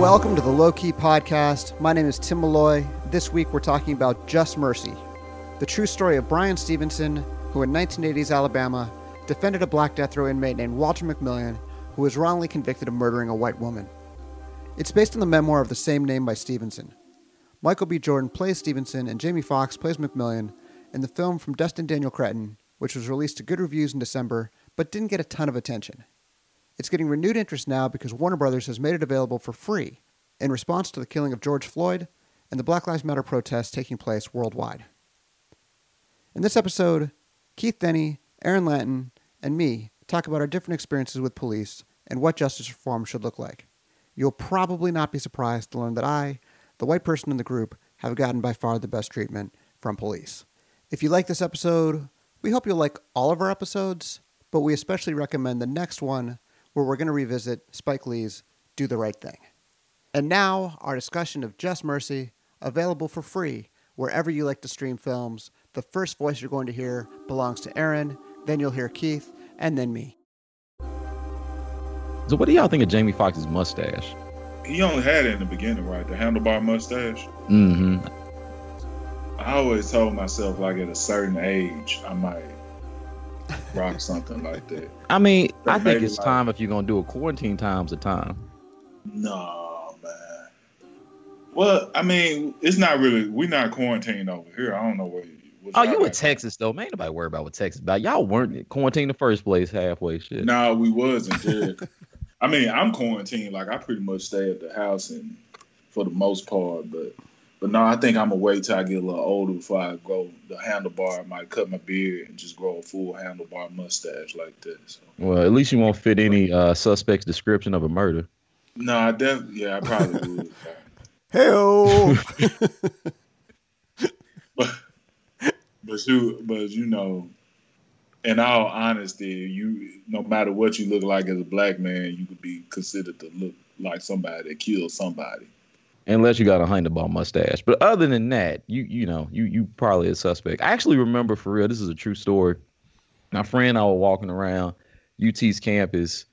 Welcome to the Low Key Podcast. My name is Tim Molloy. This week we're talking about Just Mercy, the true story of Bryan Stevenson, who in 1980s Alabama defended a black death row inmate named Walter McMillian, who was wrongly convicted of murdering a white woman. It's based on the memoir of the same name by Stevenson. Michael B. Jordan plays Stevenson, and Jamie Foxx plays McMillian in the film from Destin Daniel Cretton, which was released to good reviews in December but didn't get a ton of attention. It's getting renewed interest now because Warner Brothers has made it available for free in response to the killing of George Floyd and the Black Lives Matter protests taking place worldwide. In this episode, Keith Denny, Aaron Lanton, and me talk about our different experiences with police and what justice reform should look like. You'll probably not be surprised to learn that I, the white person in the group, have gotten by far the best treatment from police. If you like this episode, we hope you'll like all of our episodes, but we especially recommend the next one where we're going to revisit Spike Lee's Do the Right Thing. And now, our discussion of Just Mercy, available for free wherever you like to stream films. The first voice you're going to hear belongs to Aaron, then you'll hear Keith, and then me. So, what do y'all think of Jamie Foxx's mustache? He only had it in the beginning, right? The handlebar mustache. Mm-hmm. I always told myself, like at a certain age, I might rock something like that. I mean, But I think it's like- time if you're gonna do a quarantine time's a time. No, man. Well, I mean, it's not really. We're not quarantined over here. I don't know where. Oh, you in. Texas though, man? Nobody worry about what Texas about. Y'all weren't quarantined in the first place, halfway shit. No, we wasn't. I mean, I'm quarantined. Like I pretty much stay at the house and for the most part, but but no, I think I'm gonna wait till I get a little older before I grow the handlebar. I might cut my beard and just grow a full handlebar mustache like this. So. Well, at least you won't fit any uh, suspect's description of a murder. No, I definitely. Yeah, I probably would. Hell. but but you but you know, in all honesty, you no matter what you look like as a black man, you could be considered to look like somebody that killed somebody. Unless you got a handlebar mustache. But other than that, you you know, you you probably a suspect. I actually remember for real, this is a true story. My friend and I were walking around UT's campus,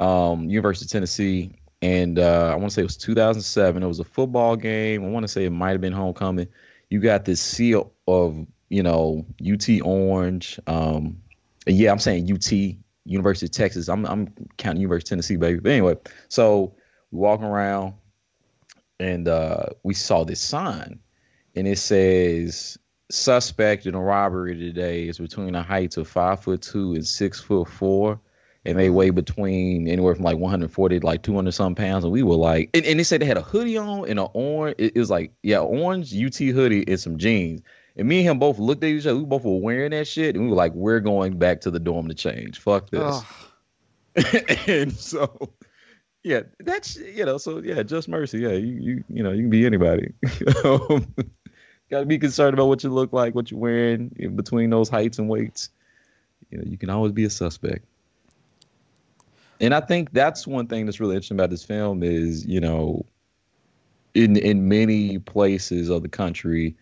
um, University of Tennessee, and uh, I want to say it was 2007. It was a football game. I want to say it might have been homecoming. You got this seal of, you know, UT orange. Um, yeah, I'm saying UT, University of Texas. I'm I'm counting University of Tennessee, baby. But anyway, so we walking around and uh, we saw this sign, and it says suspect in a robbery today is between the heights of five foot two and six foot four, and they weigh between anywhere from like 140 to like 200 some pounds. And we were like, and, and they said they had a hoodie on and an orange. It, it was like yeah, orange UT hoodie and some jeans. And me and him both looked at each other. We both were wearing that shit, and we were like, "We're going back to the dorm to change. Fuck this." Ugh. and so yeah that's you know so yeah just mercy. Yeah you you you know you can be anybody. Um, got to be concerned about what you look like what you're wearing in between those heights and weights. You know you can always be a suspect. And i think that's one thing that's really interesting about this film is you know in in many places of the country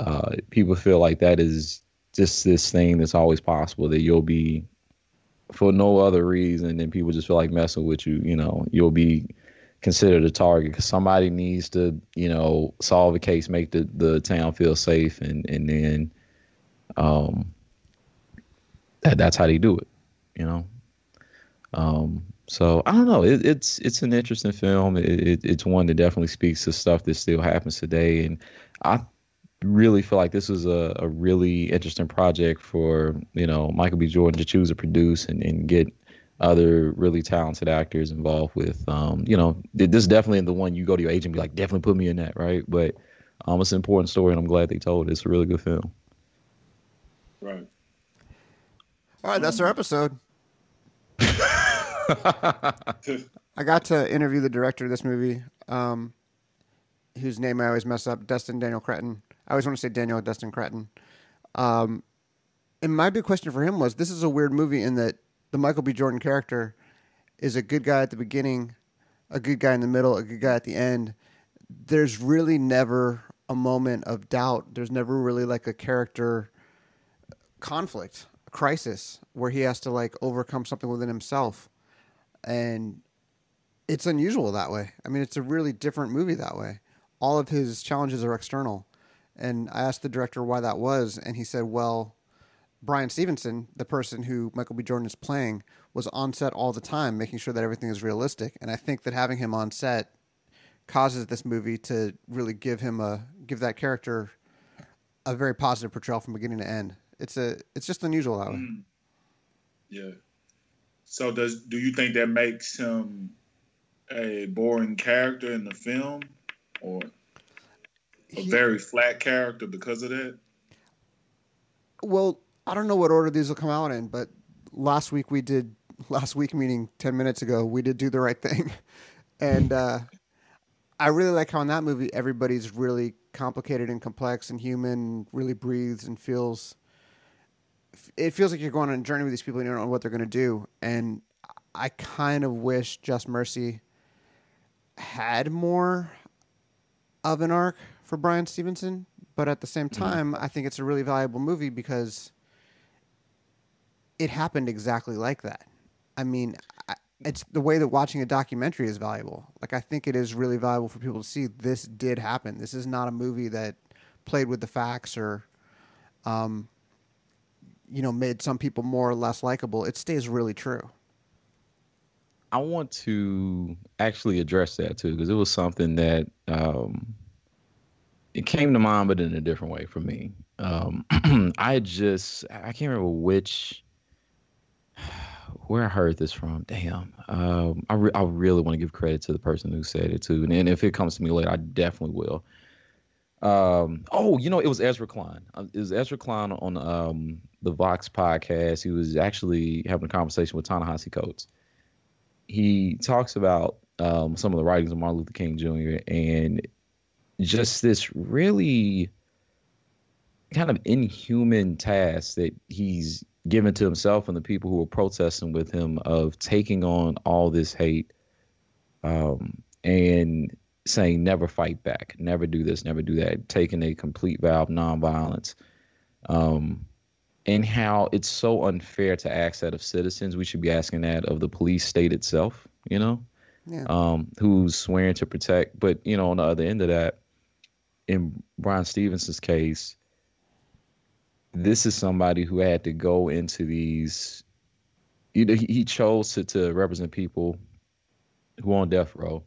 uh people feel like that is just this thing that's always possible that you'll be for no other reason than people just feel like messing with you, you know, you'll be considered a target because somebody needs to, you know, solve a case, make the, the town feel safe, and and then, um, that, that's how they do it, you know. Um, so I don't know. It, it's it's an interesting film. It, it, it's one that definitely speaks to stuff that still happens today, and I really feel like this is a, a really interesting project for you know Michael B. Jordan to choose to produce and, and get other really talented actors involved with. Um, you know, this is definitely the one you go to your agent and be like, definitely put me in that, right? But um, it's an important story, and I'm glad they told it. It's a really good film. Right. All right, that's our episode. I got to interview the director of this movie, um, whose name I always mess up, Destin Daniel Cretton. I always want to say Daniel Destin Cretton. Um, and my big question for him was this is a weird movie in that the Michael B. Jordan character is a good guy at the beginning, a good guy in the middle, a good guy at the end. There's really never a moment of doubt. There's never really like a character conflict, a crisis where he has to like overcome something within himself. And it's unusual that way. I mean, it's a really different movie that way. All of his challenges are external. And I asked the director why that was, and he said, well, Bryan Stevenson, the person who Michael B. Jordan is playing, was on set all the time, making sure that everything is realistic. And I think that having him on set causes this movie to really give him a give that character a very positive portrayal from beginning to end. It's a it's just unusual that way. Mm. Yeah. So does do you think that makes him a boring character in the film, or a very flat character because of that? Well, I don't know what order these will come out in, but last week we did last week meaning 10 minutes ago we did do the right thing. And uh, i really like how in that movie everybody's really complicated and complex and human really breathes and feels it feels like you're going on a journey with these people and you don't know what they're going to do. And i kind of wish just mercy had more of an arc for Bryan Stevenson but at the same mm-hmm. time mm-hmm. i think it's a really valuable movie because it happened exactly like that. I mean, I, it's the way that watching a documentary is valuable. Like I think it is really valuable for people to see this did happen. This is not a movie that played with the facts or, um, you know, made some people more or less likable. It stays really true. I want to actually address that too because it was something that um, it came to mind, but in a different way for me. Um, I just I can't remember which where I heard this from. Damn. Um, I, re- I really want to give credit to the person who said it too. And, and if it comes to me later, I definitely will. Um, oh, you know, it was Ezra Klein. Uh, it was Ezra Klein on um, the Vox podcast. He was actually having a conversation with Ta-Nehisi Coates. He talks about um, some of the writings of Martin Luther King Jr. and just this really kind of inhuman task that he's given to himself and the people who are protesting with him of taking on all this hate um, and saying never fight back, never do this, never do that, taking a complete vow of nonviolence. Um, and how it's so unfair to ask that of citizens. We should be asking that of the police state itself, you know, yeah. um, who's swearing to protect. But, you know, on the other end of that, in Bryan Stevenson's case, this is somebody who had to go into these. You know, he chose to, to represent people who on death row,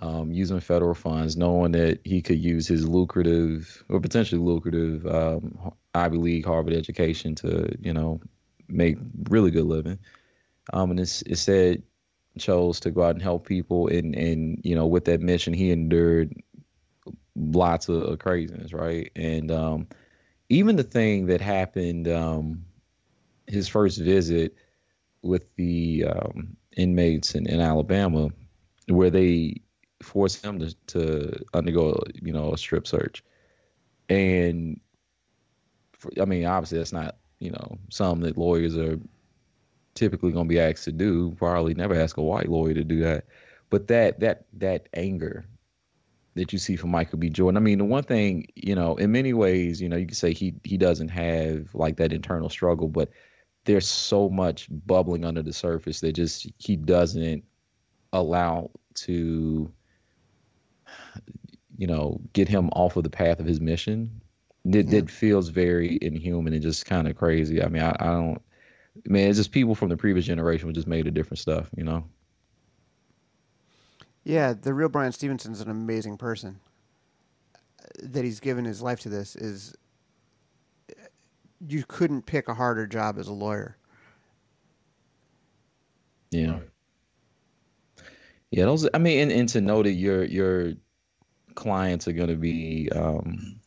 um, using federal funds, knowing that he could use his lucrative or potentially lucrative um, Ivy League, Harvard education to, you know, make really good living. Um, and it said chose to go out and help people, and and you know, with that mission, he endured lots of, craziness, right? And um, even the thing that happened um, his first visit with the um, inmates in, in Alabama, where they forced him to, to undergo, you know, a strip search, and for, I mean, obviously that's not, you know, something that lawyers are typically going to be asked to do. Probably never ask a white lawyer to do that, but that that that anger that you see from Michael B. Jordan. I mean, the one thing, you know, in many ways, you know, you could say he he doesn't have like that internal struggle, but there's so much bubbling under the surface that just he doesn't allow to you know get him off of the path of his mission it, yeah. it feels very inhuman and just kind of crazy i mean I, I don't man it's just people from the previous generation who just made a different stuff you know yeah, the real Bryan Stevenson's an amazing person. That he's given his life to this is you couldn't pick a harder job as a lawyer. Yeah. Yeah, those I mean and, and to know that your your clients are gonna be um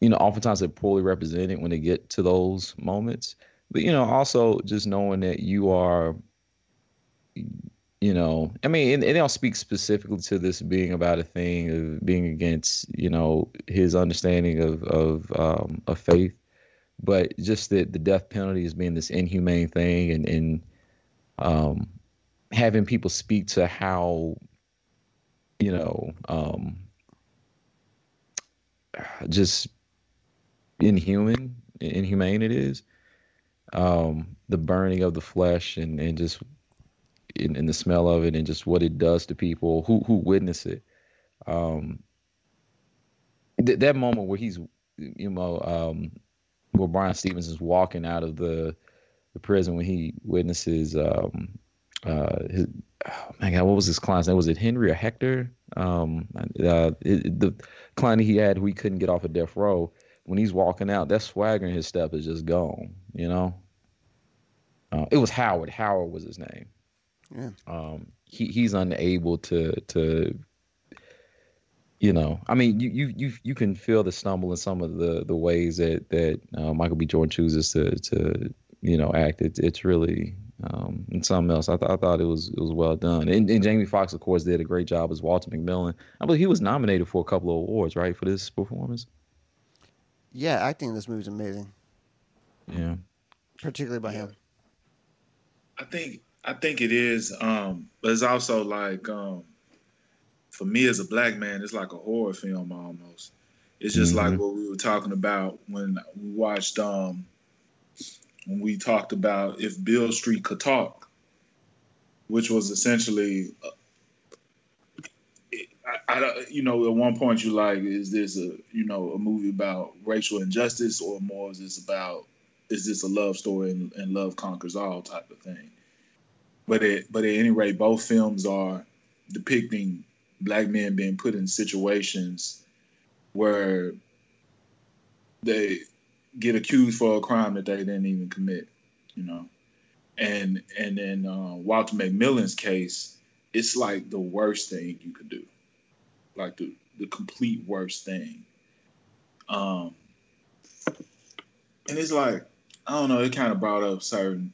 you know, oftentimes they're poorly represented when they get to those moments. But you know, also just knowing that you are you know, I mean, and, and, don't speak specifically to this being about a thing of being against, you know, his understanding of of um, of faith, but just that the death penalty is being this inhumane thing, and and um, having people speak to how, you know, um, just inhuman, inhumane it is. Um, the burning of the flesh and and just in, in the smell of it and just what it does to people who who witness it. Um, th- that moment where he's you know um, where Brian Stevens is walking out of the the prison when he witnesses um, uh, his, oh my God, what was his client's name? Was it Henry or Hector? Um, uh, it, the client he had who he couldn't get off of death row. When he's walking out, that swagger in his step is just gone. You know. Uh, it was Howard. Howard was his name. Yeah. Um, he he's unable to to you know, I mean, you you you you can feel the stumble in some of the the ways that that uh, Michael B. Jordan chooses to to you know act. It's it's really um, and something else. I, th- I thought it was it was well done. And, and Jamie Foxx, of course, did a great job as Walter McMillian. I believe he was nominated for a couple of awards, right, for this performance. Yeah, acting in this movie is amazing, Yeah. particularly by Yeah. him. I think I think it is, um, but it's also like um, for me as a black man, it's like a horror film almost. It's just like Mhm. what we were talking about when we watched um, when we talked about if Beale Street could talk, which was essentially. uh, I, I, you know, at one point you like, is this a, you know, a movie about racial injustice, or more is this about, is this a love story and, and love conquers all type of thing? But at, but at any rate, both films are depicting black men being put in situations where they get accused for a crime that they didn't even commit, you know. And and in uh, Walter McMillian's case, it's like the worst thing you could do, like the the complete worst thing. Um, and it's like I don't know, it kind of brought up certain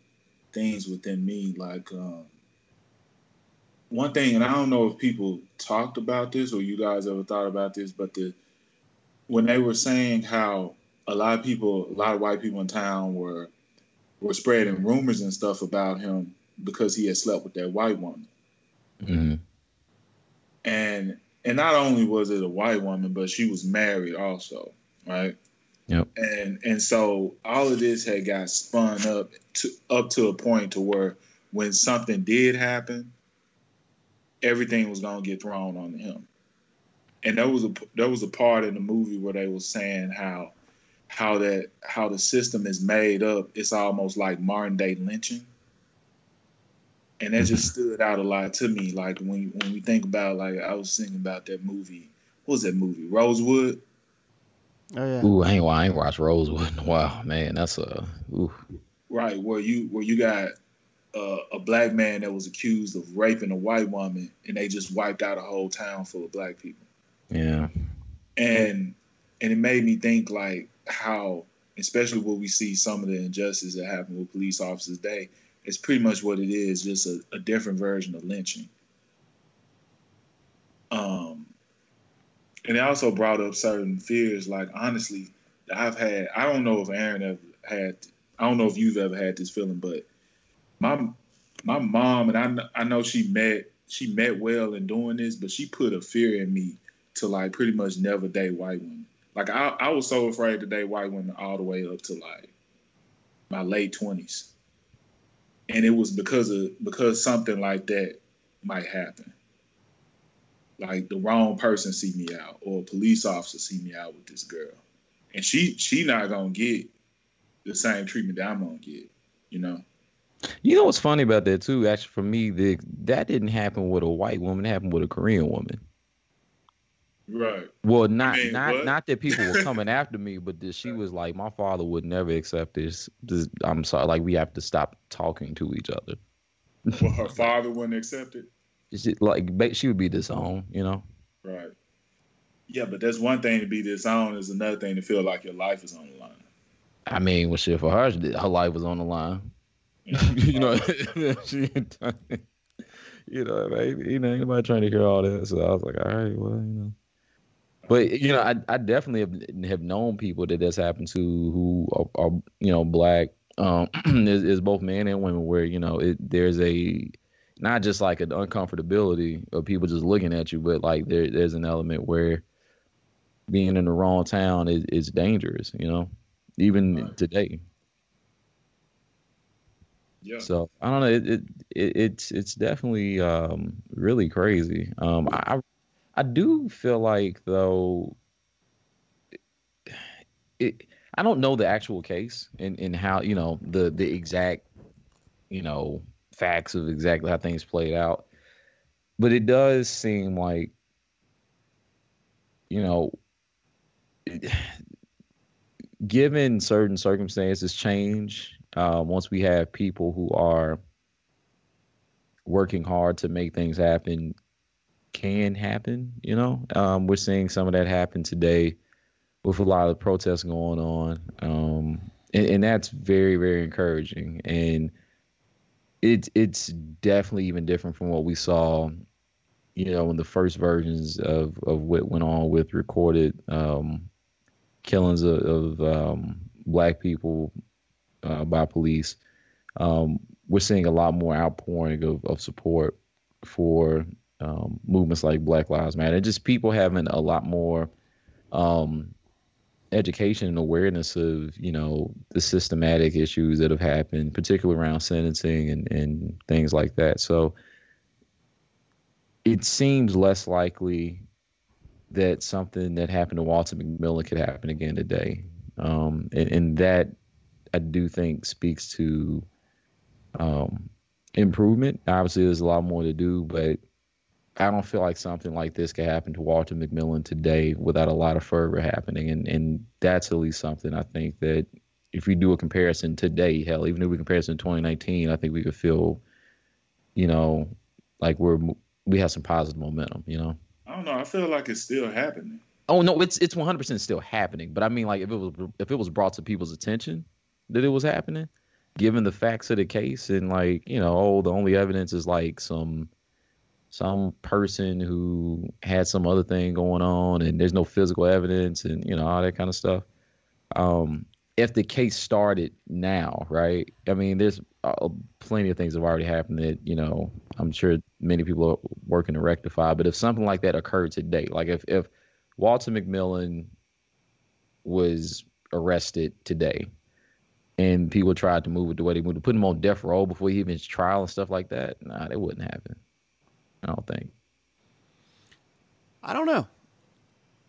things within me, like um, one thing, and I don't know if people talked about this or you guys ever thought about this, but the when they were saying how a lot of people, a lot of white people in town were were spreading rumors and stuff about him because he had slept with that white woman, hmm and and not only was it a white woman, but she was married also, right? Yep. And and so all of this had got spun up to up to a point to where when something did happen, everything was gonna get thrown on him. And there was a there was a part in the movie where they were saying how how that how the system is made up. It's almost like modern day lynching. And that just mm-hmm. stood out a lot to me. Like when when we think about like I was thinking about that movie. What was that movie? Rosewood. Oh yeah. Ooh, I ain't, I ain't watched Rosewood. in a while, man, that's a ooh. Right, where you where you got uh, a black man that was accused of raping a white woman, and they just wiped out a whole town full of black people, Yeah. and and it made me think like how, especially when we see some of the injustice that happen with police officers today, it's pretty much what it is, just a, a different version of lynching. Um, and it also brought up certain fears, like honestly, I've had. I don't know if Aaron ever had. I don't know if you've ever had this feeling, but my my mom and I. I know she met she met well in doing this, but she put a fear in me to like pretty much never date white women. Like I I was so afraid to date white women all the way up to like my late twenties, and it was because of because something like that might happen. Like the wrong person see me out, or a police officer see me out with this girl, and she she not gonna get the same treatment that I'm gonna get, you know. You know what's funny about that too? Actually, for me, the, that didn't happen with a white woman. It happened with a Korean woman. Right. Well, not mean, not what? not that people were coming after me, but that she was like, my father would never accept this. this. I'm sorry, like we have to stop talking to each other. Well, her father wouldn't accept it. Just, like she would be this disowned, you know. Right. Yeah, but that's one thing to be this disowned. Is another thing to feel like your life is on the line. I mean, well, shit for her, her life was on the line. you know, she, ain't done it. you know, like, you know, ain't nobody trying to hear all that. So I was like, all right, well, you know. But you know, I I definitely have, have known people that this happened to who are, are you know black, um, is, is both men and women, where you know it there's a not just like an uncomfortability of people just looking at you, but like there there's an element where being in the wrong town is, is dangerous, you know, even Right. today. Yeah. So I don't know. It, it, it it's it's definitely um, really crazy. Um, I I do feel like though, it I don't know the actual case and and how you know the the exact you know facts of exactly how things played out, but it does seem like you know. given certain circumstances change uh, once we have people who are working hard to make things happen can happen you know um, we're seeing some of that happen today with a lot of protests going on um, and, and, that's very very encouraging and it's it's definitely even different from what we saw you know in the first versions of of what went on with recorded um, killings of, of um, black people uh, by police, um, we're seeing a lot more outpouring of, of support for um, movements like Black Lives Matter. And just people having a lot more um, education and awareness of, you know, the systematic issues that have happened, particularly around sentencing and, and things like that. So it seems less likely that something that happened to Walter McMillian could happen again today. Um, and, and, that I do think speaks to um, improvement. Obviously, there's a lot more to do, but I don't feel like something like this could happen to Walter McMillian today without a lot of fervor happening. And, and that's at least something I think that if we do a comparison today, hell, even if we compare this in 2019, I think we could feel, you know, like we're we have some positive momentum, you know. I don't know. I feel like it's still happening. Oh no, it's it's 100 percent still happening. But I mean, like if it was if it was brought to people's attention that it was happening, given the facts of the case, and like you know, oh, the only evidence is like some some person who had some other thing going on, and there's no physical evidence, and you know all that kind of stuff. Um, if the case started now, right? I mean, there's uh, plenty of things have already happened that you know I'm sure many people are working to rectify. But if something like that occurred today, like if if Walter McMillian was arrested today, and people tried to move it the way they moved to put him on death row before he even trial and stuff like that, nah, that wouldn't happen. I don't think. I don't know.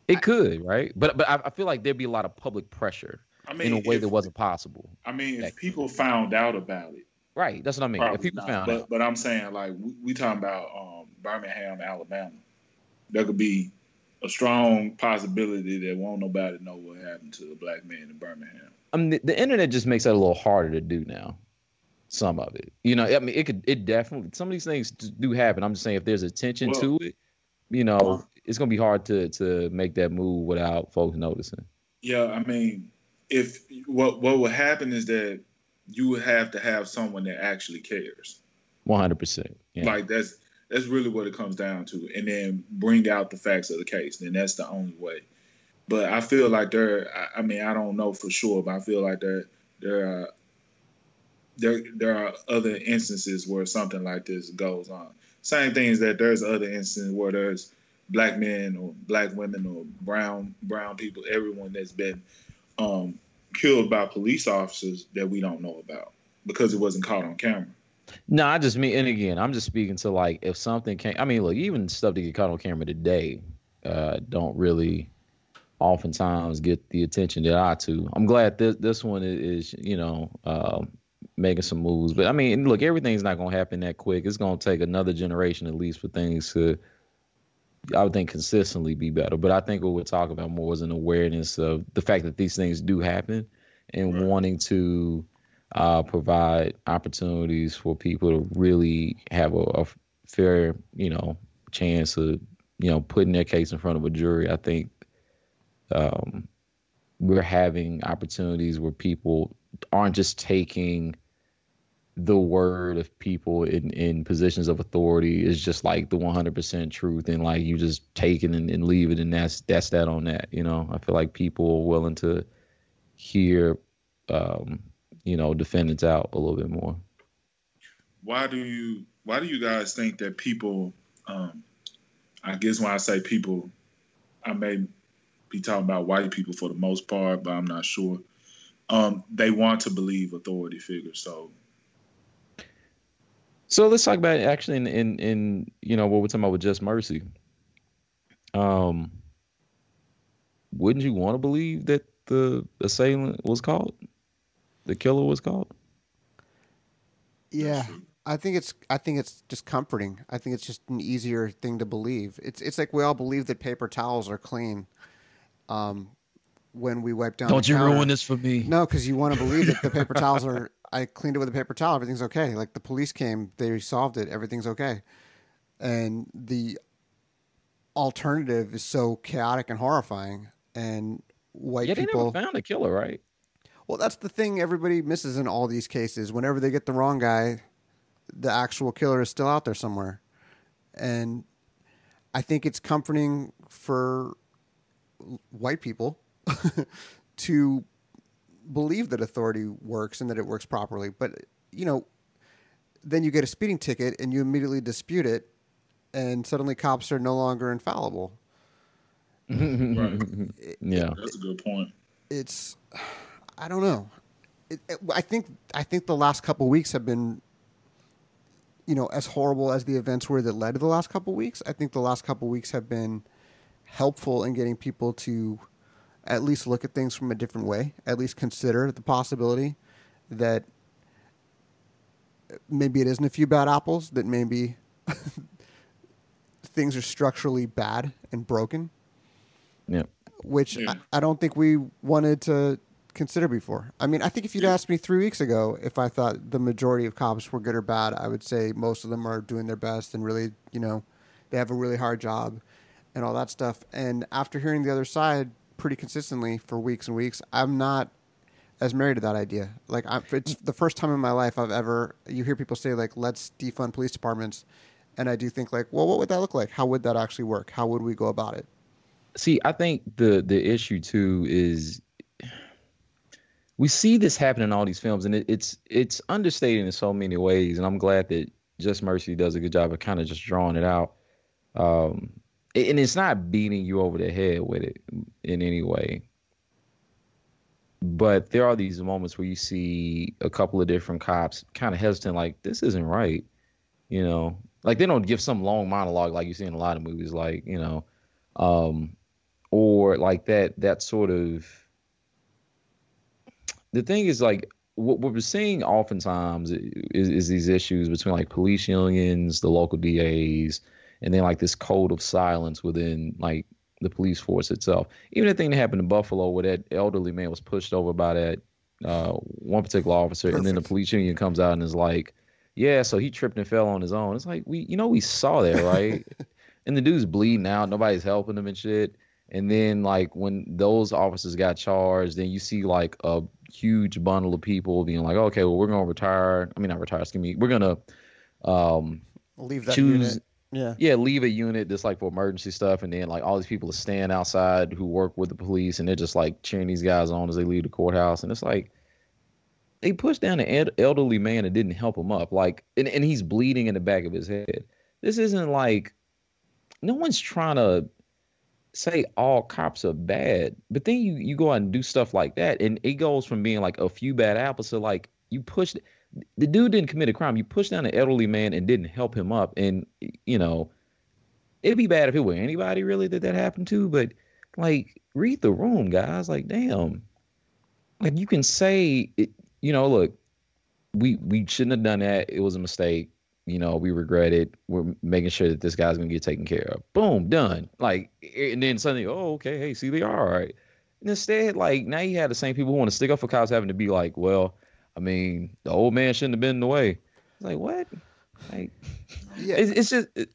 It I, could, right? But but I, I feel like there'd be a lot of public pressure I mean, in a way if, that wasn't possible. I mean, if people found out about it, right? That's what I mean. If people not, found but, out, but I'm saying like we, we talking about um, Birmingham, Alabama. There could be a strong possibility that won't nobody know what happened to the black man in Birmingham. I mean, the, the internet just makes that a little harder to do now. Some of it, you know, I mean, it could, it definitely, some of these things do happen. I'm just saying, if there's attention well, to it, you know, well, it's gonna be hard to to make that move without folks noticing. Yeah, I mean, if what what would happen is that you would have to have someone that actually cares. One hundred percent. Like that's that's really what it comes down to, and then bring out the facts of the case. Then that's the only way. But I feel like there. I mean, I don't know for sure, but I feel like there there are there there are other instances where something like this goes on. Same thing is that there's other instances where there's black men or black women or brown brown people, everyone that's been um, killed by police officers that we don't know about because it wasn't caught on camera. No, I just mean, and again, I'm just speaking to like if something came. I mean, look, even stuff that get caught on camera today uh, don't really oftentimes get the attention that I to. I'm glad this this one is, you know, uh, making some moves. But I mean, look, everything's not going to happen that quick. It's going to take another generation at least for things to I would think consistently be better. But I think what we're talking about more is an awareness of the fact that these things do happen and right. wanting to uh, provide opportunities for people to really have a, a, fair, you know, chance of, you know, putting their case in front of a jury. I think um, we're having opportunities where people aren't just taking the word of people in, in positions of authority. Is just like the 100% truth and like you just take it and, and leave it and that's that's that on that you know? I feel like people are willing to hear um, you know defendants out a little bit more. Why do you why do you guys think that people um, i guess when i say people i may be talking about white people for the most part but i'm not sure um, they want to believe authority figures so So let's talk about actually in in, in you know what we're talking about with just mercy. Um, wouldn't you want to believe that the assailant was caught, the killer was caught? Yeah, I think it's I think it's just comforting. I think it's just an easier thing to believe. It's it's like we all believe that paper towels are clean. Um, when we wipe down. Don't you counter. ruin this for me? No, because you want to believe that the paper towels are. I cleaned it with a paper towel. Everything's okay. Like the police came, they solved it. Everything's okay. And the alternative is so chaotic and horrifying. And white yeah, people they never found a killer, right? Well, that's the thing everybody misses in all these cases. Whenever they get the wrong guy, the actual killer is still out there somewhere. And I think it's comforting for white people to believe that authority works and that it works properly. But, you know, then you get a speeding ticket and you immediately dispute it, and suddenly cops are no longer infallible. Right. yeah, That's a good point. It's, I don't know. It, it, I think I think the last couple weeks have been, you know, as horrible as the events were that led to the last couple weeks. I think the last couple weeks have been helpful in getting people to at least look at things from a different way, at least consider the possibility that maybe it isn't a few bad apples, that maybe things are structurally bad and broken, yeah. which Yeah. I, I don't think we wanted to consider before. I mean, I think if you'd asked me three weeks ago if I thought the majority of cops were good or bad, I would say most of them are doing their best and really, you know, they have a really hard job and all that stuff. And after hearing the other side pretty consistently for weeks and weeks, I'm not as married to that idea. Like, I'm, it's the first time in my life I've ever you hear people say like, "Let's defund police departments," and I do think like, well, what would that look like? How would that actually work? How would we go about it? See, I think the the issue too is we see this happen in all these films, and it, it's it's understated in so many ways. And I'm glad that Just Mercy does a good job of kind of just drawing it out. Um, and it's not beating you over the head with it in any way. But there are these moments where you see a couple of different cops kind of hesitant, like this isn't right, you know. Like they don't give some long monologue like you see in a lot of movies, like you know, um, or like that that sort of the thing is like what, we're seeing oftentimes is, is these issues between like police unions the local das and then like this code of silence within like the police force itself even the thing that happened in buffalo where that elderly man was pushed over by that uh, one particular officer and then the police union comes out and is like yeah so he tripped and fell on his own it's like we you know we saw that right and the dude's bleeding out nobody's helping him and shit and then like when those officers got charged, then you see like a huge bundle of people being like, okay, well we're gonna retire. I mean not retire, excuse me. We're gonna um Leave that choose unit. Yeah. yeah, leave a unit that's like for emergency stuff, and then like all these people are staying outside who work with the police, and they're just like cheering these guys on as they leave the courthouse, and it's like they pushed down an ed- elderly man and didn't help him up, like, and, and he's bleeding in the back of his head. This isn't like no one's trying to say all cops are bad, but then you you go out and do stuff like that, and it goes from being like a few bad apples to like you pushed the dude didn't commit a crime. You pushed down an elderly man and didn't help him up, and you know it'd be bad if it were anybody really that that happened to. But like, read the room, guys. Like, damn, like you can say, it, you know, look, we we shouldn't have done that. It was a mistake. You know, we regret it. We're making sure that this guy's gonna get taken care of. Boom, done. Like, and then suddenly, oh, okay, hey, see, they are all right. And instead, like now you have the same people who want to stick up for cops having to be like, well, I mean, the old man shouldn't have been in the way. It's like what? Like, Yeah. it's, it's just it,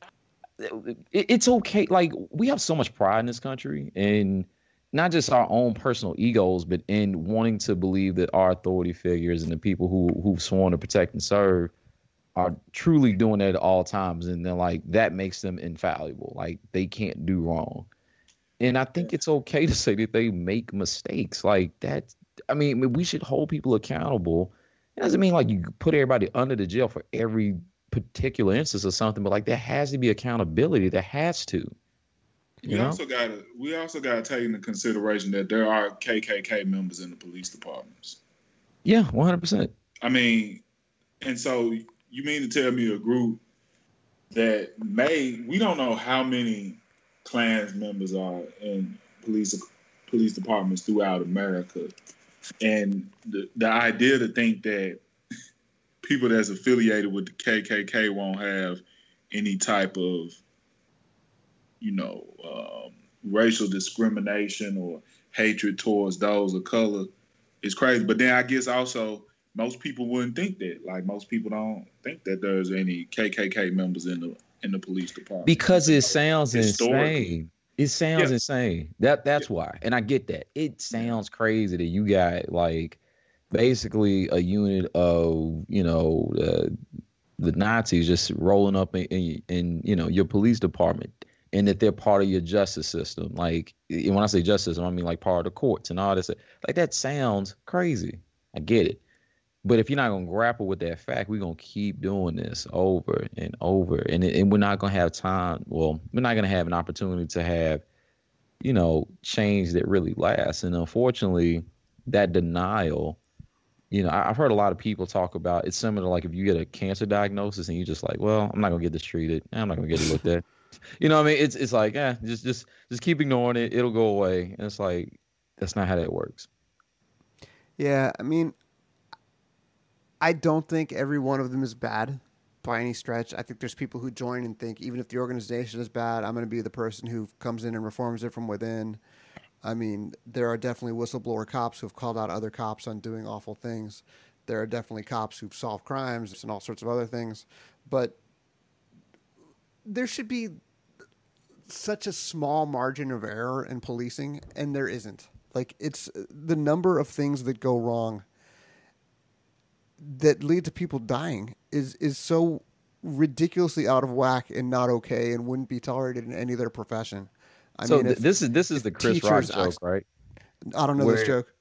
it- it's okay. Like we have so much pride in this country, and not just our own personal egos, but in wanting to believe that our authority figures and the people who who've sworn to protect and serve are truly doing that at all times, and then like that makes them infallible. Like they can't do wrong. And I think it's okay to say that they make mistakes. Like that. I mean, we should hold people accountable. It doesn't mean like you put everybody under the jail for every particular instance or something, but like there has to be accountability. There has to. We know? also got to we also got to take into consideration that there are KKK members in the police departments. Yeah, one hundred percent. I mean, and so you mean to tell me a group that may we don't know how many Klans members are in police police departments throughout America, and the the idea to think that people that's affiliated with the KKK won't have any type of you know um, racial discrimination or hatred towards those of color is crazy. But then I guess also most people wouldn't think that. Like most people don't think that there's any KKK members in the in the police department because it sounds insane. It sounds yeah. insane. That that's yeah. why, and I get that. It sounds crazy that you got like basically a unit of you know uh, the Nazis just rolling up in, in, in you know your police department and that they're part of your justice system. Like when I say justice, I mean like part of the courts and all this. Like that sounds crazy. I get it. But if you're not gonna grapple with that fact, we're gonna keep doing this over and over, and and we're not gonna have time. Well, we're not gonna have an opportunity to have, you know, change that really lasts. And unfortunately, that denial, you know, I've heard a lot of people talk about. It's similar to like if you get a cancer diagnosis and you're just like, well, I'm not gonna get this treated. I'm not gonna get it looked at. You know what I mean? It's it's like, yeah, just just just keep ignoring it. It'll go away. And it's like that's not how that works. Yeah, I mean, I don't think every one of them is bad by any stretch. I think there's people who join and think even if the organization is bad, I'm going to be the person who comes in and reforms it from within. I mean, there are definitely whistleblower cops who have called out other cops on doing awful things. There are definitely cops who've solved crimes and all sorts of other things. But there should be such a small margin of error in policing, and there isn't. Like, it's the number of things that go wrong that lead to people dying is is so ridiculously out of whack and not okay and wouldn't be tolerated in any other profession. I so mean, th- this is this is the Chris Rock joke, act- right? I don't know Where, this joke.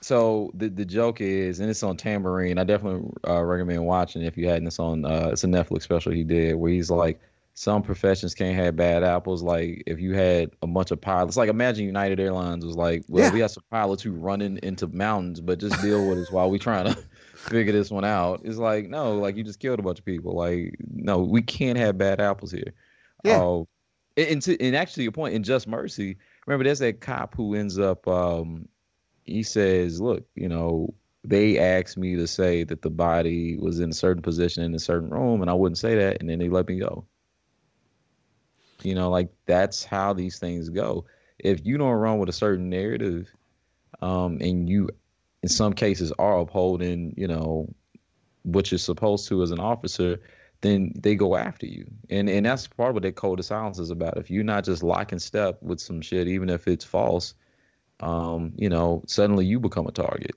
So the the joke is, and it's on Tamborine. I definitely uh, recommend watching if you hadn't. It's on. Uh, it's a Netflix special he did where he's like, some professions can't have bad apples. Like if you had a bunch of pilots, like imagine United Airlines was like, well, yeah. we have some pilots who running into mountains, but just deal with us while we trying to figure this one out. It's like, no, like you just killed a bunch of people. Like, no, we can't have bad apples here. Yeah. Uh, and, to, and actually, your point in Just Mercy, remember, there's that cop who ends up, um, he says, look, you know, they asked me to say that the body was in a certain position in a certain room, and I wouldn't say that, and then they let me go. You know, like that's how these things go. If you don't run with a certain narrative, um, and you in some cases are upholding, you know, what you're supposed to as an officer, then they go after you. And and that's part of what that code of silence is about. If you're not just locking step with some shit, even if it's false, um, you know, suddenly you become a target.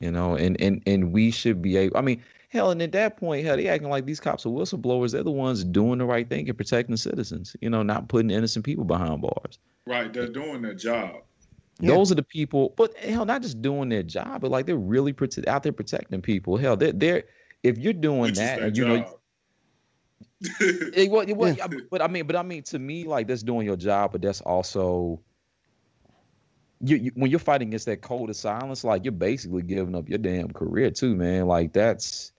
You know, and and and we should be able. I mean, hell, and at that point, hell, they acting like these cops are whistleblowers. They're the ones doing the right thing and protecting citizens. You know, not putting innocent people behind bars. Right, they're doing their job. Yeah. Those are the people, but hell, not just doing their job, but like they're really prote- out there protecting people. Hell, they're, they're if you're doing Which that, and you job. know. it, well, it, well, yeah. but I mean, but I mean, to me, like that's doing your job, but that's also you, you, when you're fighting against that code of silence, like you're basically giving up your damn career too, man. Like that's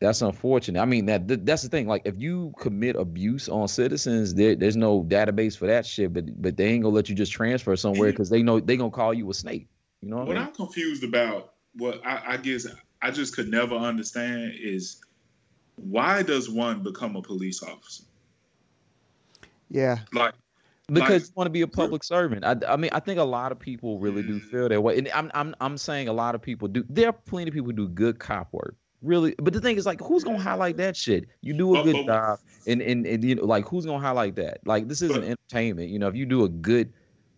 that's unfortunate. I mean, that that's the thing. Like, if you commit abuse on citizens, there, there's no database for that shit. But but they ain't gonna let you just transfer somewhere because they know they gonna call you a snake. You know what, what I am confused about, what I, I guess I just could never understand is why does one become a police officer? Yeah, like because like, you want to be a public servant. I, I mean, I think a lot of people really do mm. feel that way, and I'm I'm I'm saying a lot of people do. There are plenty of people who do good cop work really but the thing is like who's gonna highlight that shit? You do a good job and, and and you know like who's gonna highlight that? Like this isn't entertainment you know if you do a good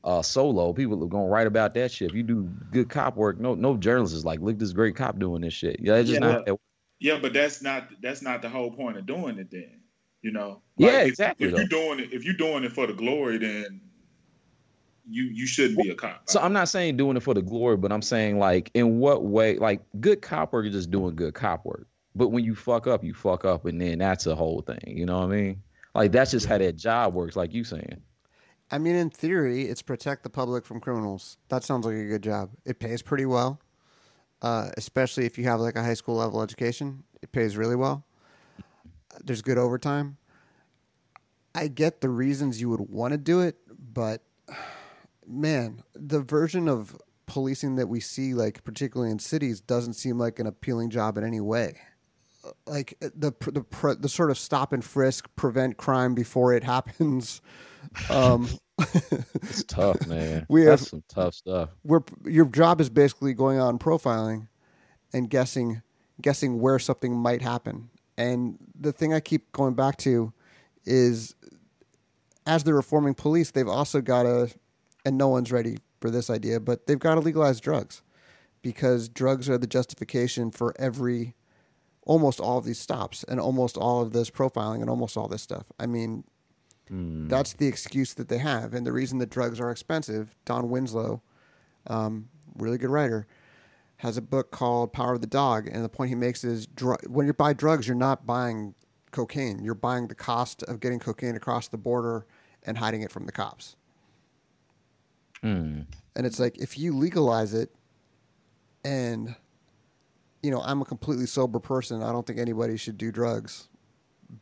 uh solo people are gonna write about that shit. If you do good cop work no no journalist is like look this great cop doing this shit. Yeah it's just yeah, not yeah but that's not that's not the whole point of doing it then you know? Like yeah exactly if, if you're doing it if you're doing it for the glory then you you shouldn't be a cop. So I'm not saying doing it for the glory, but I'm saying like in what way? Like good cop work is just doing good cop work. But when you fuck up, you fuck up, and then that's a whole thing. You know what I mean? Like that's just how that job works. Like you saying. I mean, in theory, it's protect the public from criminals. That sounds like a good job. It pays pretty well. uh, especially if you have like a high school level education. It pays really well. There's good overtime. I get the reasons you would want to do it, but man, the version of policing that we see, like particularly in cities, doesn't seem like an appealing job in any way. Like the the the sort of stop and frisk, prevent crime before it happens. Um, it's tough, man. We That's have some tough stuff. We're your job is basically going on profiling and guessing guessing where something might happen. And the thing I keep going back to is as they're reforming police, they've also got to, and no one's ready for this idea, but they've got to legalize drugs because drugs are the justification for every, almost all of these stops and almost all of this profiling and almost all this stuff. I mean, mm. that's the excuse that they have. And the reason that drugs are expensive, Don Winslow, um, really good writer, has a book called Power of the Dog. And the point he makes is dr- when you buy drugs, you're not buying cocaine. You're buying the cost of getting cocaine across the border and hiding it from the cops. Mm. And it's like if you legalize it, and you know, I'm a completely sober person. I don't think anybody should do drugs,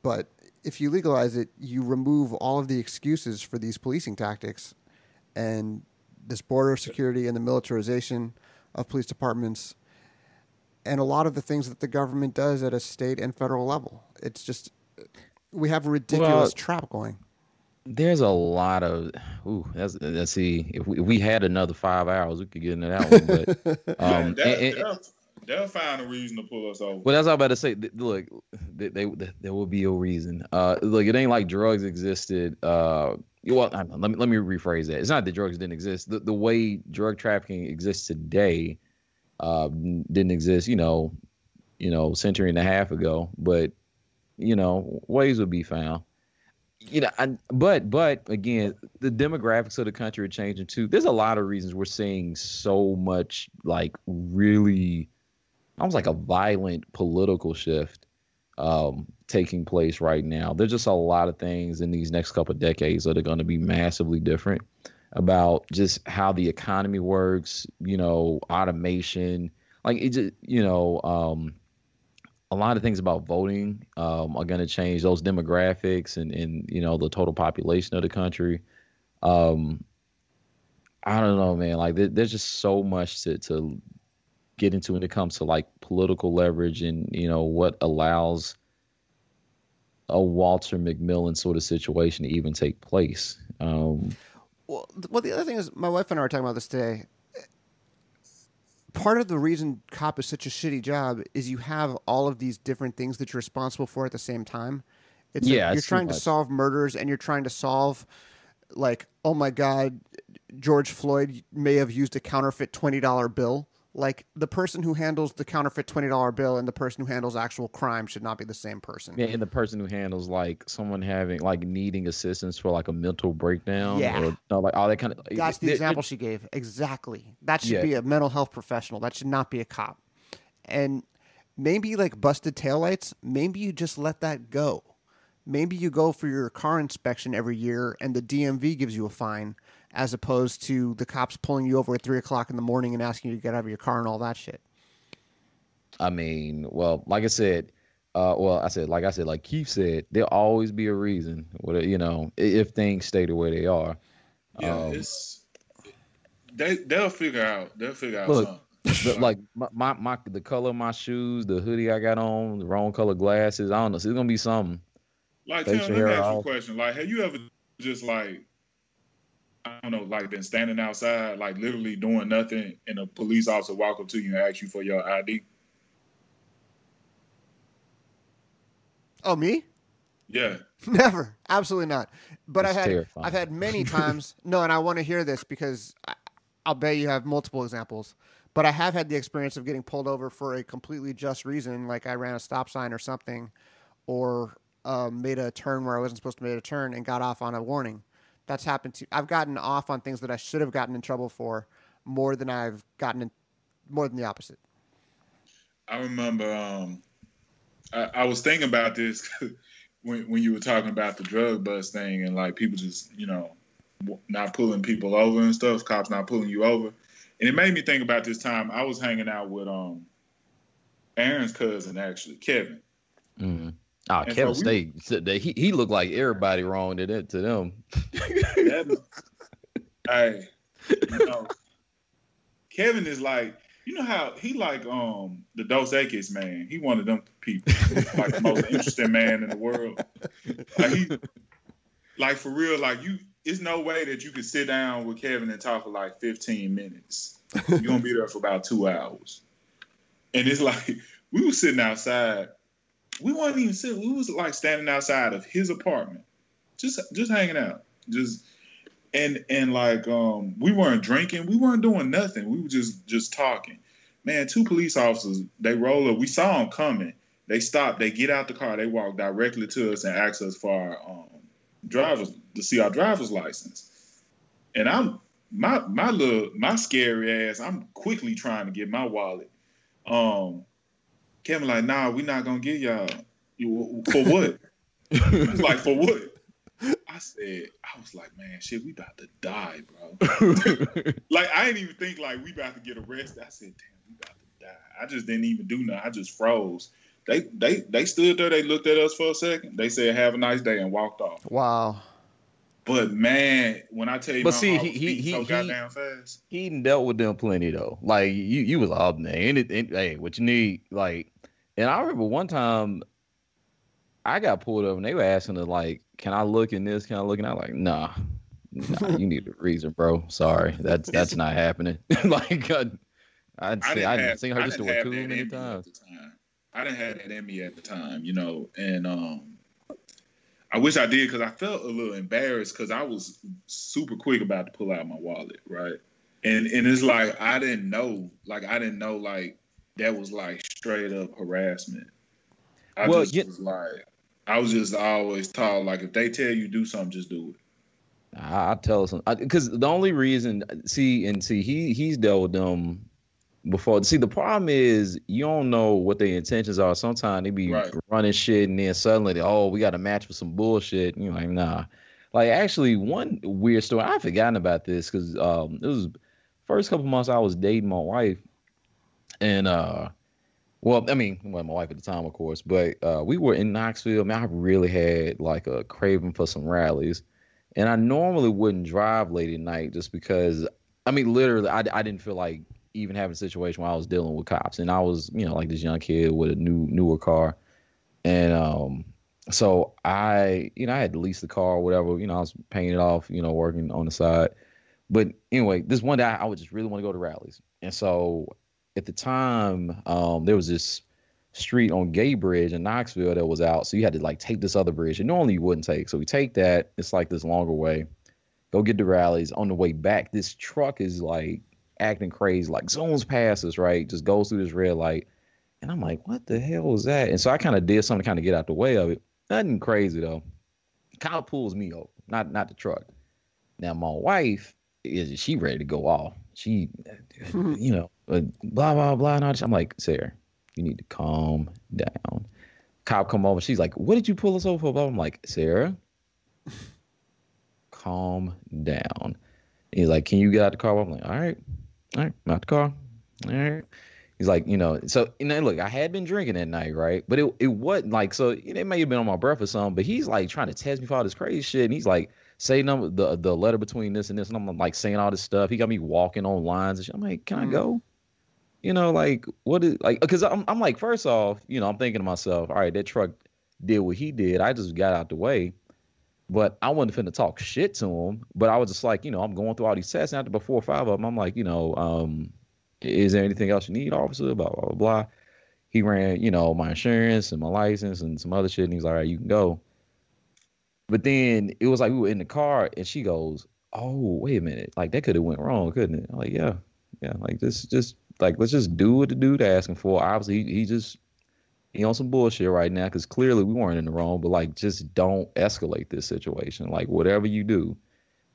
but if you legalize it, you remove all of the excuses for these policing tactics, and this border security and the militarization of police departments and a lot of the things that the government does at a state and federal level. It's just we have a ridiculous well, trap going. There's a lot of ooh. That's, let's see if we, if we had another five hours, we could get into that one. But um, that, and, and, they'll, find a reason to pull us over. Well, that's all I'm about to say. Look, they, they, they there will be a reason. Uh, look, it ain't like drugs existed. Uh, well, let me let me rephrase that. It's not that drugs didn't exist. The the way drug trafficking exists today uh, didn't exist, you know, you know, century and a half ago. But you know, ways would be found. You know, I, but but again, the demographics of the country are changing too. There's a lot of reasons we're seeing so much like really, almost like a violent political shift um, taking place right now. There's just a lot of things in these next couple of decades that are going to be massively different about just how the economy works, you know, automation, like it just, you know, um, a lot of things about voting um, are going to change those demographics and, and, you know, the total population of the country. Um, I don't know, man. Like there, there's just so much to, to get into when it comes to like political leverage and, you know, what allows a Walter McMillian sort of situation to even take place. Um, well, well, the other thing is, my wife and I were talking about this today. Part of the reason cop is such a shitty job is you have all of these different things that you're responsible for at the same time. It's yeah, like you're trying to solve murders and you're trying to solve, like, oh my god, George Floyd may have used a counterfeit twenty dollar bill like the person who handles the counterfeit twenty dollar bill and the person who handles actual crime should not be the same person. Yeah, and the person who handles like someone having like needing assistance for like a mental breakdown. Yeah, or, no, like all that kind of. That's the it, example it, she gave. Exactly. That should yeah. be a mental health professional. That should not be a cop. And maybe like busted taillights. Maybe you just let that go. Maybe you go for your car inspection every year, and the DMV gives you a fine as opposed to the cops pulling you over at three o'clock in the morning and asking you to get out of your car and all that shit. I mean, well, like I said, uh, well, I said, like I said, like Keith said, there'll always be a reason. What you know, if things stay the way they are. Yeah, um, it's they they'll figure out. They'll figure out look, something. like my, my, my the color of my shoes, the hoodie I got on, the wrong color glasses. I don't know. So it's gonna be something. Like, Tim, let me ask you a question. Like, have you ever just like I don't know, like been standing outside, like literally doing nothing, and a police officer walk up to you and ask you for your ID? Oh, me? Yeah. Never. Absolutely not. But I've had terrifying. I've had many times. no, and I want to hear this because I, I'll bet you have multiple examples. But I have had the experience of getting pulled over for a completely just reason, like I ran a stop sign or something, or uh, made a turn where I wasn't supposed to make a turn and got off on a warning. That's happened to. I've gotten off on things that I should have gotten in trouble for more than I've gotten in, more than the opposite. I remember. Um, I, I was thinking about this when when you were talking about the drug bust thing and like people just you know not pulling people over and stuff, cops not pulling you over. And it made me think about this time I was hanging out with um Aaron's cousin actually, Kevin. Mm. Oh, And Kevin so we- State. He he looked like everybody wrong to that to them. That- hey, you know, Kevin is like, you know how he like um the Dos Equis man. He one of them people, like the most interesting man in the world. Like he, like for real, like you. It's no way that you could sit down with Kevin and talk for like 15 minutes. You're gonna be there for about two hours. And it's like we were sitting outside. We weren't even sitting. We was like standing outside of his apartment, just just hanging out, just and and like um we weren't drinking, we weren't doing nothing. We were just just talking. Man, two police officers they roll up. We saw them coming. They stop. They get out the car. They walk directly to us and ask us for our um, drivers to see our driver's license. And I'm my my little my scary ass. I'm quickly trying to get my wallet. Um, Kevin like, nah, we not gonna get y'all. You, for what? Like, for what? I said, I was like, man, shit, we about to die, bro. like, I didn't even think like we about to get arrested. I said, damn, we about to die. I just didn't even do nothing. I just froze. They they they stood there. They looked at us for a second. They said, "Have a nice day," and walked off. Wow. But man, when I tell you, But see, he- he- he- so he- goddamn fast. he dealt with them plenty though. Like you, you was all man. Any, any, hey, what you need? Like, and I remember one time, I got pulled over and they were asking to like, can I look in this? Can I look? And I like, nah, nah. you need a reason, bro. Sorry, that's that's not happening. like, I, I'd I say I didn't seen her I just do it too many times. Time. I didn't have that in me at the time, you know, and um, I wish I did because I felt a little embarrassed because I was super quick about to pull out my wallet, right? And and it's like I didn't know, like I didn't know, like that was like straight up harassment. I Well, just you- was like, I was just always taught like if they tell you do something, just do it. I, I tell some because the only reason see and see he he's dealt with them before. See the problem is you don't know what their intentions are. Sometimes they be Right. running shit and then suddenly they, oh we got to match with some bullshit. And you're like nah. Like actually one weird story I've forgotten about this because um it was first couple months I was dating my wife and uh well I mean well my wife at the time of course but uh we were in Knoxville man I really had like a craving for some Rally's and I normally wouldn't drive late at night just because I mean literally I, I didn't feel like even having a situation where I was dealing with cops and I was you know like this young kid with a new newer car and um so I you know I had to lease the car or whatever you know I was paying it off you know working on the side but anyway this one day I would just really want to go to Rally's and so at the time um there was this street on Gay Bridge in Knoxville that was out. So you had to like take this other bridge and normally you wouldn't take. So we take that. It's like this longer way. Go get the Rally's. On the way back, this truck is like acting crazy, like zones past us, right? Just goes through this red light. And I'm like, what the hell was that? And so I kind of did something to kind of get out the way of it. Nothing crazy though. Of pulls me over, not not the truck. Now my wife is she ready to go off. She, you know, uh, blah blah blah. And all this. I'm like, Sarah, you need to calm down. Cop come over. She's like, "What did you pull us over for?" Blah. I'm like, Sarah, calm down. He's like, "Can you get out the car?" I'm like, "All right, all right, I'm out the car." All right. He's like, you know, so and then look, I had been drinking that night, right? But it it wasn't like so. It may have been on my breath or something. But he's like trying to test me for all this crazy shit, and he's like saying them the the letter between this and this, and I'm like saying all this stuff. He got me walking on lines and shit. I'm like, can I Mhm. go? You know, like what is like because I'm I'm like first off, you know, I'm thinking to myself, all right, that truck did what he did. I just got out the way. But I wasn't finna talk shit to him. But I was just like, you know, I'm going through all these tests. And after before five of them, I'm like, you know, um, is there anything else you need, officer? Blah, blah, blah, blah. He ran, you know, my insurance and my license and some other shit. And he's like, all right, you can go. But then it was like we were in the car and she goes, oh, wait a minute. Like that could have went wrong, couldn't it? I'm like, yeah, yeah. Like this, just like, let's just do what the dude asking for. Obviously, he, he just, he on some bullshit right now because clearly we weren't in the wrong. But like, just don't escalate this situation. Like whatever you do,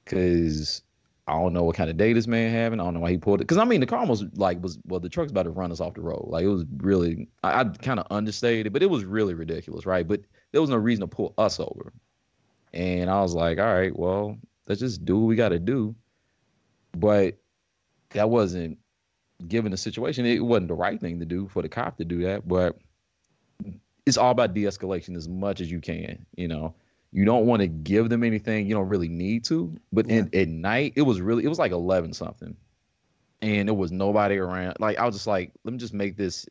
because I don't know what kind of day this man having. I don't know why he pulled it. Because I mean, the car almost like was well, the truck's about to run us off the road. Like it was really, I, I kind of understated, but it was really ridiculous, right? But there was no reason to pull us over. And I was like, all right, well, let's just do what we got to do. But that wasn't given the situation. It wasn't the right thing to do for the cop to do that, but it's all about de-escalation as much as you can. You know, you don't want to give them anything you don't really need to. But yeah. in, at night, it was really it was like eleven something, and there was nobody around. Like I was just like, let me just make this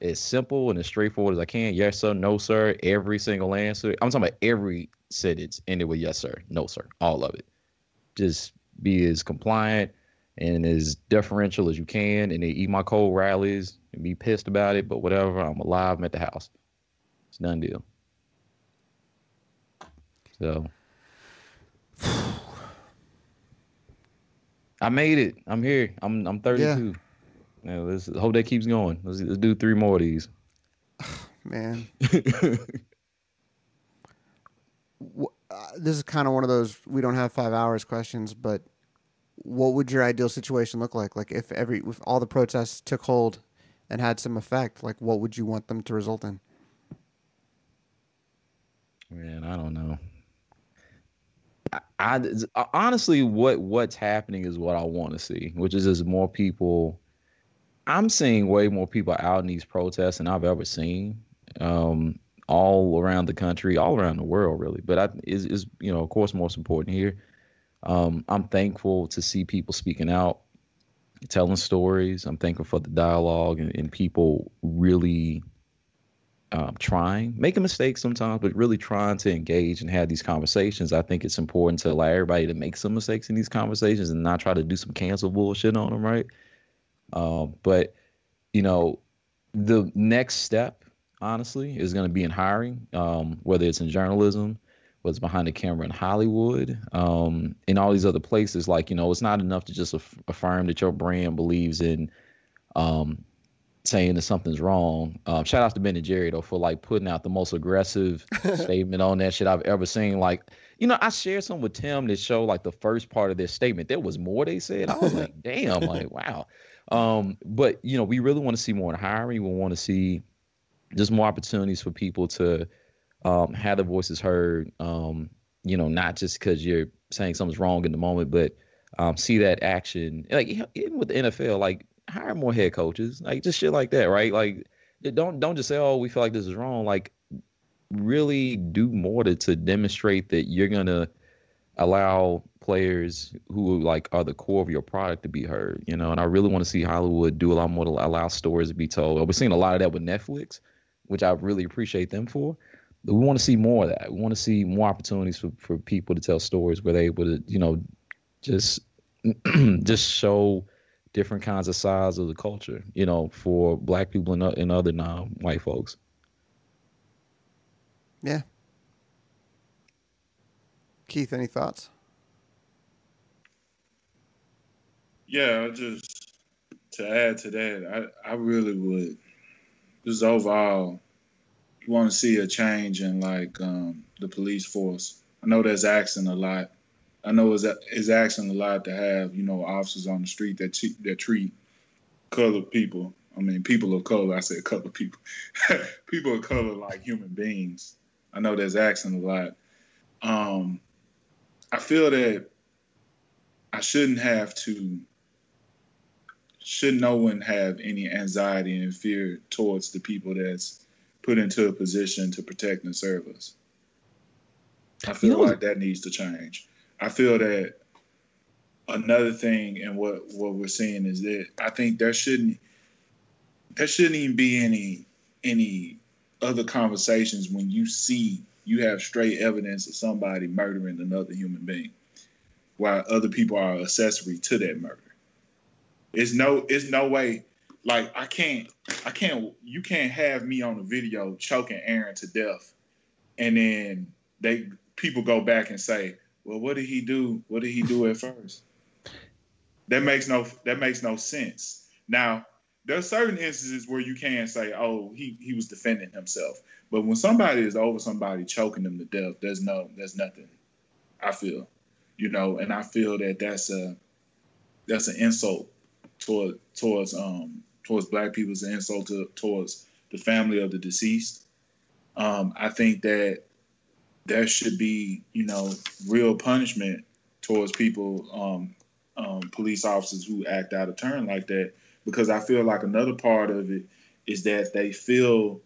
as simple and as straightforward as I can. Yes sir, no sir. Every single answer. I'm talking about every sentence ended with yes sir, no sir, all of it. Just be as compliant and as deferential as you can, and they eat my cold Rally's and be pissed about it. But whatever, I'm alive. I'm at the house. Done deal. So I made it. I'm here. I'm I'm 32. Yeah. yeah let's hope that keeps going. Let's, let's do three more of these. Man. Uh, this is kind of one of those we don't have five hours questions, but what would your ideal situation look like? Like if every if all the protests took hold and had some effect, like what would you want them to result in? Man, I don't know. I, I, honestly, what what's happening is what I want to see, which is just more people. I'm seeing way more people out in these protests than I've ever seen, um, all around the country, all around the world, really. But I is is you know, of course, most important here. Um, I'm thankful to see people speaking out, telling stories. I'm thankful for the dialogue and, and people really um, trying, making mistakes sometimes, but really trying to engage and have these conversations. I think it's important to allow everybody to make some mistakes in these conversations and not try to do some cancel bullshit on them, right? Um, but you know, the next step, honestly, is going to be in hiring, um, whether it's in journalism, whether it's behind the camera in Hollywood, um, in all these other places. Like you know, it's not enough to just aff- affirm that your brand believes in um, saying that something's wrong. Um, shout out to Ben and Jerry though for like putting out the most aggressive statement on that shit I've ever seen. Like, you know, I shared some with Tim that show like the first part of their statement. There was more they said. I was like, damn, like wow. Um, but you know, we really want to see more in hiring. We want to see just more opportunities for people to um, have their voices heard. Um, you know, not just because you're saying something's wrong in the moment, but um, see that action. Like even with the NFL, like hire more head coaches, like just shit like that, right? Like don't don't just say, oh, we feel like this is wrong. Like really do more to to demonstrate that you're gonna allow players who like are the core of your product to be heard, you know. And I really want to see Hollywood do a lot more to allow stories to be told. We're seeing a lot of that with Netflix, which I really appreciate them for. But we want to see more of that. We want to see more opportunities for, for people to tell stories where they're able to, you know, just just show different kinds of sides of the culture, you know, for black people and, and other non-white folks. Yeah. Keith, any thoughts? Yeah, just to add to that, I, I really would just overall want to see a change in like um, the police force. I know there's asking a lot I know it's, it's asking a lot to have you know officers on the street that that treat colored people. I mean, people of color. I said colored people. people of color like human beings. I know there's asking a lot. Um, I feel that I shouldn't have to. Should no one have any anxiety and fear towards the people that's put into a position to protect and serve us? I feel you know, like that needs to change. I feel that another thing and what what we're seeing is that I think there shouldn't there shouldn't even be any any other conversations when you see you have straight evidence of somebody murdering another human being while other people are accessory to that murder. It's no it's no way like I can't I can't you can't have me on a video choking Aaron to death and then they people go back and say, well, what did he do? What did he do at first? That makes no that makes no sense. Now, there are certain instances where you can say, "Oh, he he was defending himself," but when somebody is over somebody choking them to death, there's no there's nothing. I feel, you know, and I feel that that's a that's an insult toward towards um towards black people. It's an insult to, towards the family of the deceased. Um, I think that there should be, you know, real punishment towards people um, um, police officers who act out of turn like that because I feel like another part of it is that they feel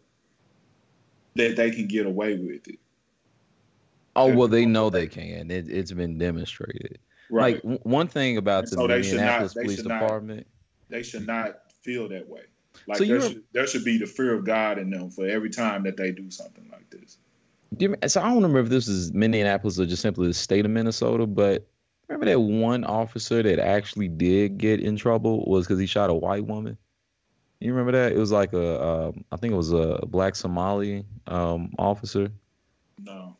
that they can get away with it. Oh well, they know they can. It, has been demonstrated. Right. Like w- one thing about the so Minneapolis not, Police Department, not, they should not feel that way. Like so there should there should be the fear of God in them for every time that they do something like this. So I don't remember if this is Minneapolis or just simply the state of Minnesota, but remember that one officer that actually did get in trouble was because he shot a white woman. You remember that? It was like a, um, I think it was a black Somali um, officer. No.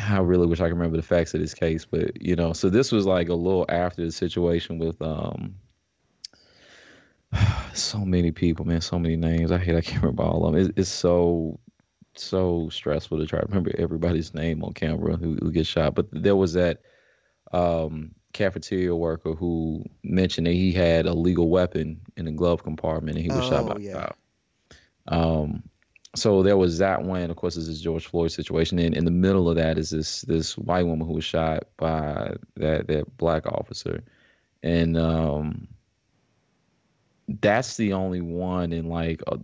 I really wish I could remember the facts of this case, but you know, so this was like a little after the situation with um so many people, man, so many names. I hate I can't remember all of them. It's, it's so so stressful to try to remember everybody's name on camera who, who gets shot. But there was that um cafeteria worker who mentioned that he had a legal weapon in the glove compartment and he was oh, shot by yeah. Um, so there was that one. Of course, this is George Floyd situation. And in the middle of that is this this white woman who was shot by that that black officer, and um, that's the only one in like a,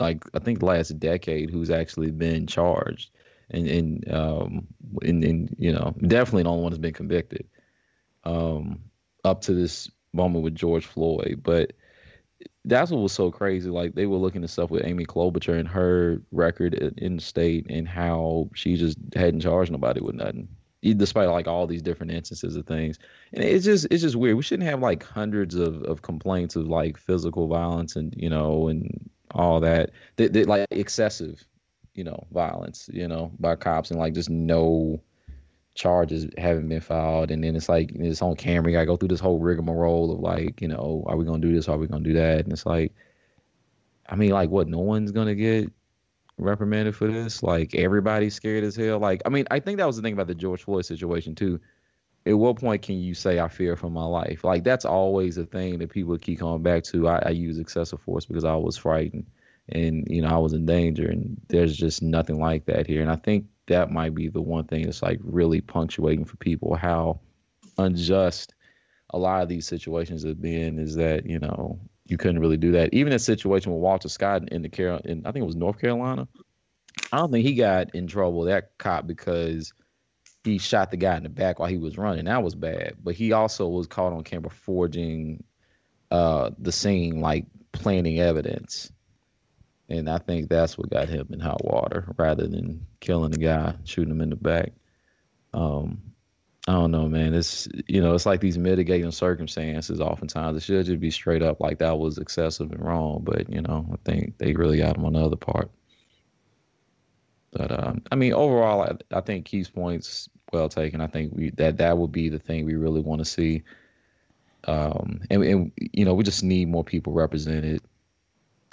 like I think last decade who's actually been charged, and and um, and, and you know definitely the only one that's been convicted um, up to this moment with George Floyd. But that's what was so crazy. Like they were looking at stuff with Amy Klobuchar and her record in the state and how she just hadn't charged nobody with nothing, despite like all these different instances of things. And it's just it's just weird. We shouldn't have like hundreds of, of complaints of like physical violence and you know and all that that, that like excessive, you know, violence, you know, by cops and like just no charges haven't been filed, and then it's like it's on camera. You gotta go through this whole rigmarole of like, you know, are we gonna do this? Are we gonna do that? And it's like, I mean, like, what? No one's gonna get reprimanded for this. Like, everybody's scared as hell. Like, I mean, I think that was the thing about the George Floyd situation too. At what point can you say I fear for my life? Like, that's always a thing that people keep coming back to. I, I use excessive force because I was frightened and you know I was in danger, and there's just nothing like that here. And I think that might be the one thing that's like really punctuating for people how unjust a lot of these situations have been is that you know you couldn't really do that. Even a situation with Walter Scott in the Carol, in I think it was North Carolina. I don't think he got in trouble that cop because he shot the guy in the back while he was running. That was bad. But he also was caught on camera forging uh, the scene, like planting evidence and I think that's what got him in hot water rather than killing the guy, shooting him in the back. Um, I don't know, man. It's you know, it's like these mitigating circumstances. Oftentimes, it should just be straight up like that was excessive and wrong. But you know, I think they really got him on the other part. But um, I mean, overall, I, I think Keith's points well taken. I think we that that would be the thing we really want to see. Um, and, and you know, we just need more people represented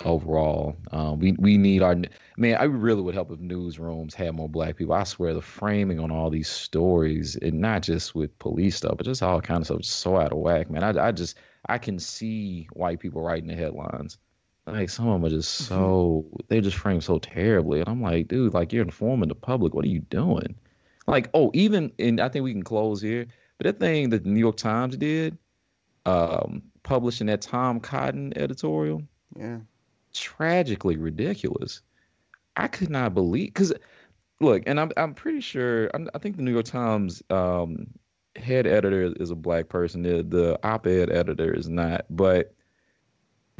overall. Um, we we need our man. I really would help if newsrooms had more black people. I swear the framing on all these stories, and not just with police stuff, but just all kind of stuff, so out of whack, man. I I just I can see white people writing the headlines. Like some of them are just mm-hmm. so they're just framed so terribly, and I'm like, dude, like you're informing the public. What are you doing? Like, oh, even and I think we can close here. But that thing that the New York Times did, um, publishing that Tom Cotton editorial. Yeah tragically ridiculous. I could not believe because look, and I'm I'm pretty sure I'm, i think the New York Times um, head editor is a black person. The the op-ed editor is not, but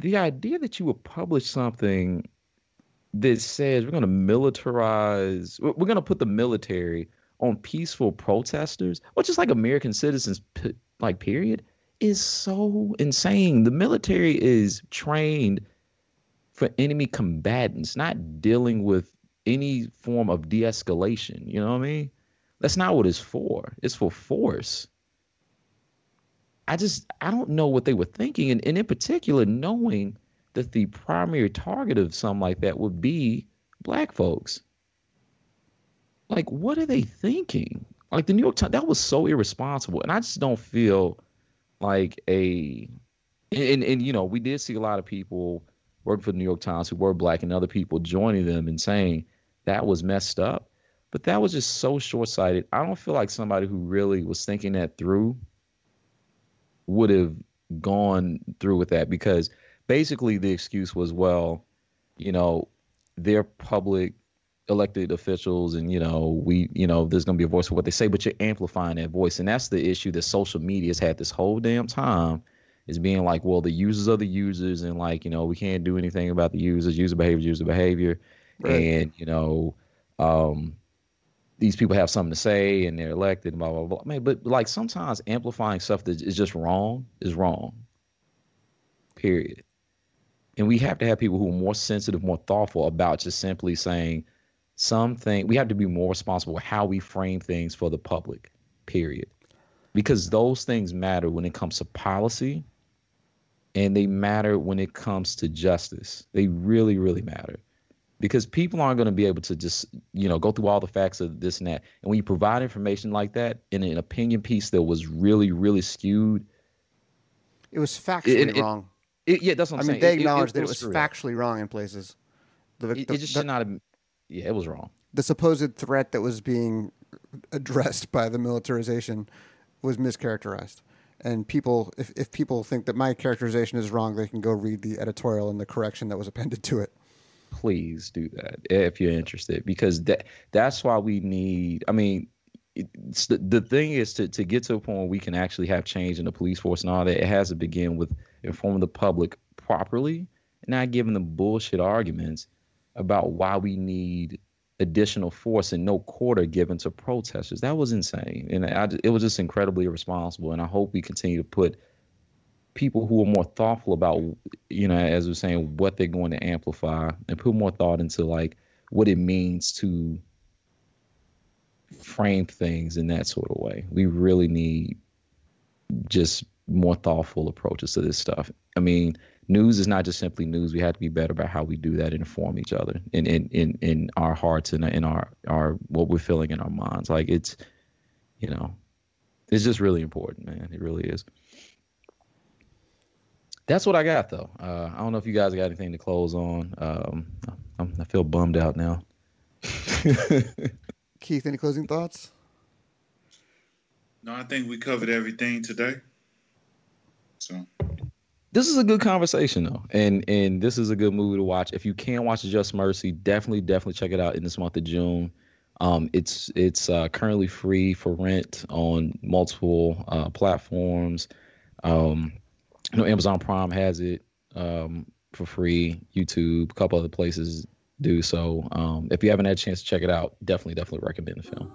the idea that you would publish something that says we're going to militarize, we're going to put the military on peaceful protesters, or just like American citizens, like period, is so insane. The military is trained for enemy combatants, not dealing with any form of de-escalation. You know what I mean? That's not what it's for. It's for force. I just I don't know what they were thinking, and, and in particular, knowing that the primary target of something like that would be black folks. Like, what are they thinking? Like the New York Times, that was so irresponsible, and I just don't feel like a. And, and you know, we did see a lot of people working for the New York Times who were black and other people joining them and saying that was messed up. But that was just so short sighted. I don't feel like somebody who really was thinking that through would have gone through with that because basically the excuse was, well, you know, they're public elected officials and you know we you know there's going to be a voice for what they say but you're amplifying that voice and that's the issue that social media has had this whole damn time is being like well the users are the users and like you know we can't do anything about the users user behavior user behavior right. and you know um these people have something to say and they're elected and blah blah blah. But like sometimes amplifying stuff that is just wrong is wrong. Period. And we have to have people who are more sensitive, more thoughtful about just simply saying something. We have to be more responsible how we frame things for the public. Period. Because those things matter when it comes to policy and they matter when it comes to justice. They really, really matter because people aren't going to be able to just you know go through all the facts of this and that. And when you provide information like that in an opinion piece that was really really skewed it was factually it, it, wrong. it, yeah that's what i'm I saying. mean they acknowledged that it was factually wrong in places. The, the, it, just the, should not have yeah it was wrong. The supposed threat that was being addressed by the militarization was mischaracterized. And people if, if people think that my characterization is wrong they can go read the editorial and the correction that was appended to it please do that if you're interested because that that's why we need i mean the, the thing is to, to get to a point where we can actually have change in the police force and all that it has to begin with informing the public properly and not giving them bullshit arguments about why we need additional force and no quarter given to protesters. That was insane. And I, it was just incredibly irresponsible and i hope we continue to put people who are more thoughtful about, you know, as we're saying, what they're going to amplify and put more thought into like what it means to frame things in that sort of way. We really need just more thoughtful approaches to this stuff. I mean, news is not just simply news. We have to be better about how we do that and inform each other in in in, in our hearts and in our our what we're feeling in our minds. Like it's, you know, it's just really important, man. It really is that's what I got though. Uh, I don't know if you guys got anything to close on. Um, i feel bummed out now. Keith, any closing thoughts? No, I think we covered everything today. So this is a good conversation though, and and this is a good movie to watch. If you can watch Just Mercy, definitely definitely check it out in this month of June. Um, it's it's uh, currently free for rent on multiple uh, platforms. Um, you know, Amazon Prime has it um, for free. YouTube, a couple other places do. So um, if you haven't had a chance to check it out, definitely, definitely recommend the film.